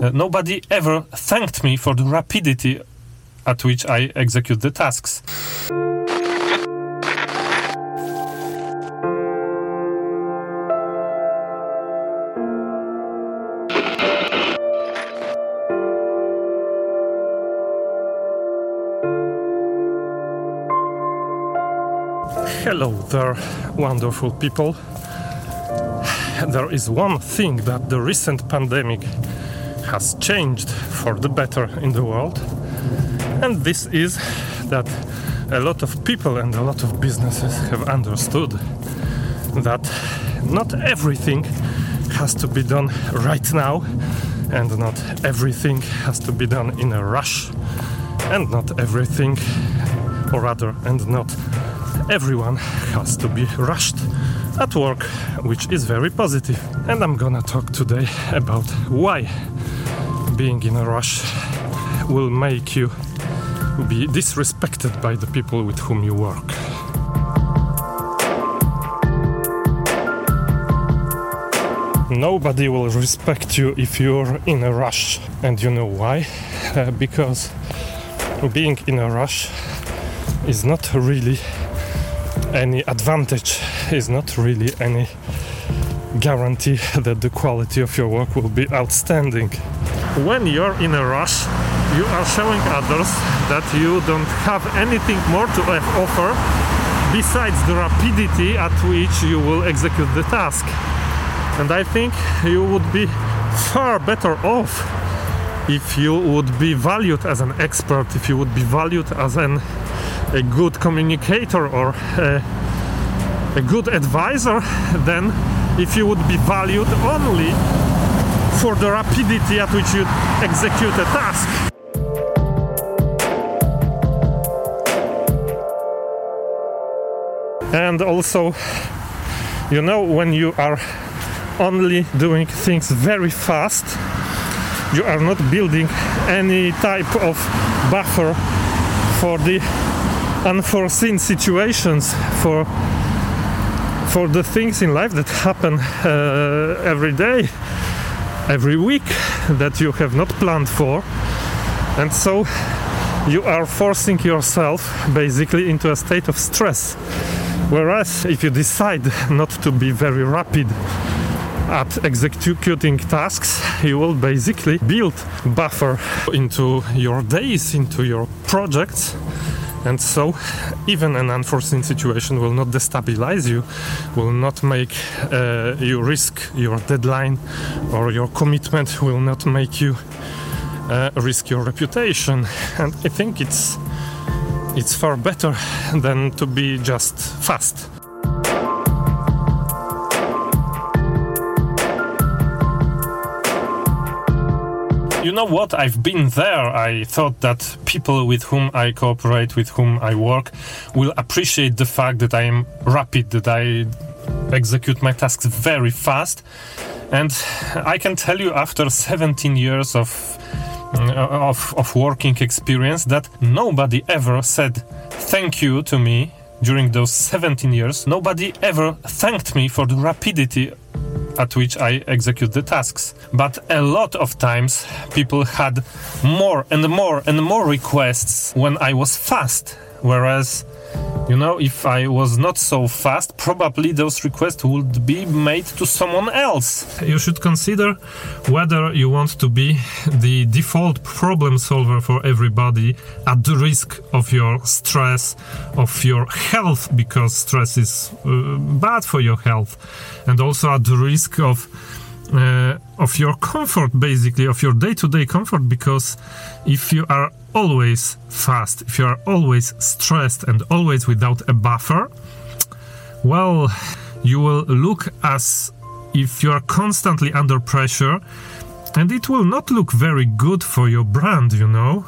Uh, nobody ever thanked me for the rapidity at which I execute the tasks. Hello there, wonderful people. There is one thing that the recent pandemic has changed for the better in the world, and this is that a lot of people and a lot of businesses have understood that not everything has to be done right now, and not everything has to be done in a rush, and not everything, or rather, and not everyone has to be rushed at work, which is very positive. And I'm gonna talk today about why being in a rush will make you be disrespected by the people with whom you work. Nobody will respect you if you're in a rush. And you know why? Uh, because being in a rush is not really any advantage, is not really any guarantee that the quality of your work will be outstanding. When you're in a rush, you are showing others that you don't have anything more to offer besides the rapidity at which you will execute the task. And I think you would be far better off if you would be valued as an expert, if you would be valued as an, a good communicator or a, a good advisor, than if you would be valued only for the rapidity at which you execute a task. And also, you know, when you are only doing things very fast, you are not building any type of buffer for the unforeseen situations for for the things in life that happen uh, every day every week that you have not planned for and so you are forcing yourself basically into a state of stress whereas if you decide not to be very rapid at executing tasks, you will basically build buffer into your days, into your projects. And so, even an unforeseen situation will not destabilize you, will not make uh, you risk your deadline, or your commitment will not make you uh, risk your reputation. And I think it's it's far better than to be just fast. You know what? I've been there. I thought that people with whom I cooperate, with whom I work, will appreciate the fact that I am rapid, that I execute my tasks very fast. And I can tell you, after 17 years of uh, of, of working experience, that nobody ever said thank you to me during those 17 years. Nobody ever thanked me for the rapidity at which I execute the tasks. But a lot of times people had more and more and more requests when I was fast, whereas you know, if I was not so fast, probably those requests would be made to someone else. You should consider whether you want to be the default problem solver for everybody at the risk of your stress, of your health, because stress is uh, bad for your health, and also at the risk of uh, of your comfort, basically, of your day to day comfort, because if you are always fast, if you are always stressed and always without a buffer, well, you will look as if you are constantly under pressure and it will not look very good for your brand, you know.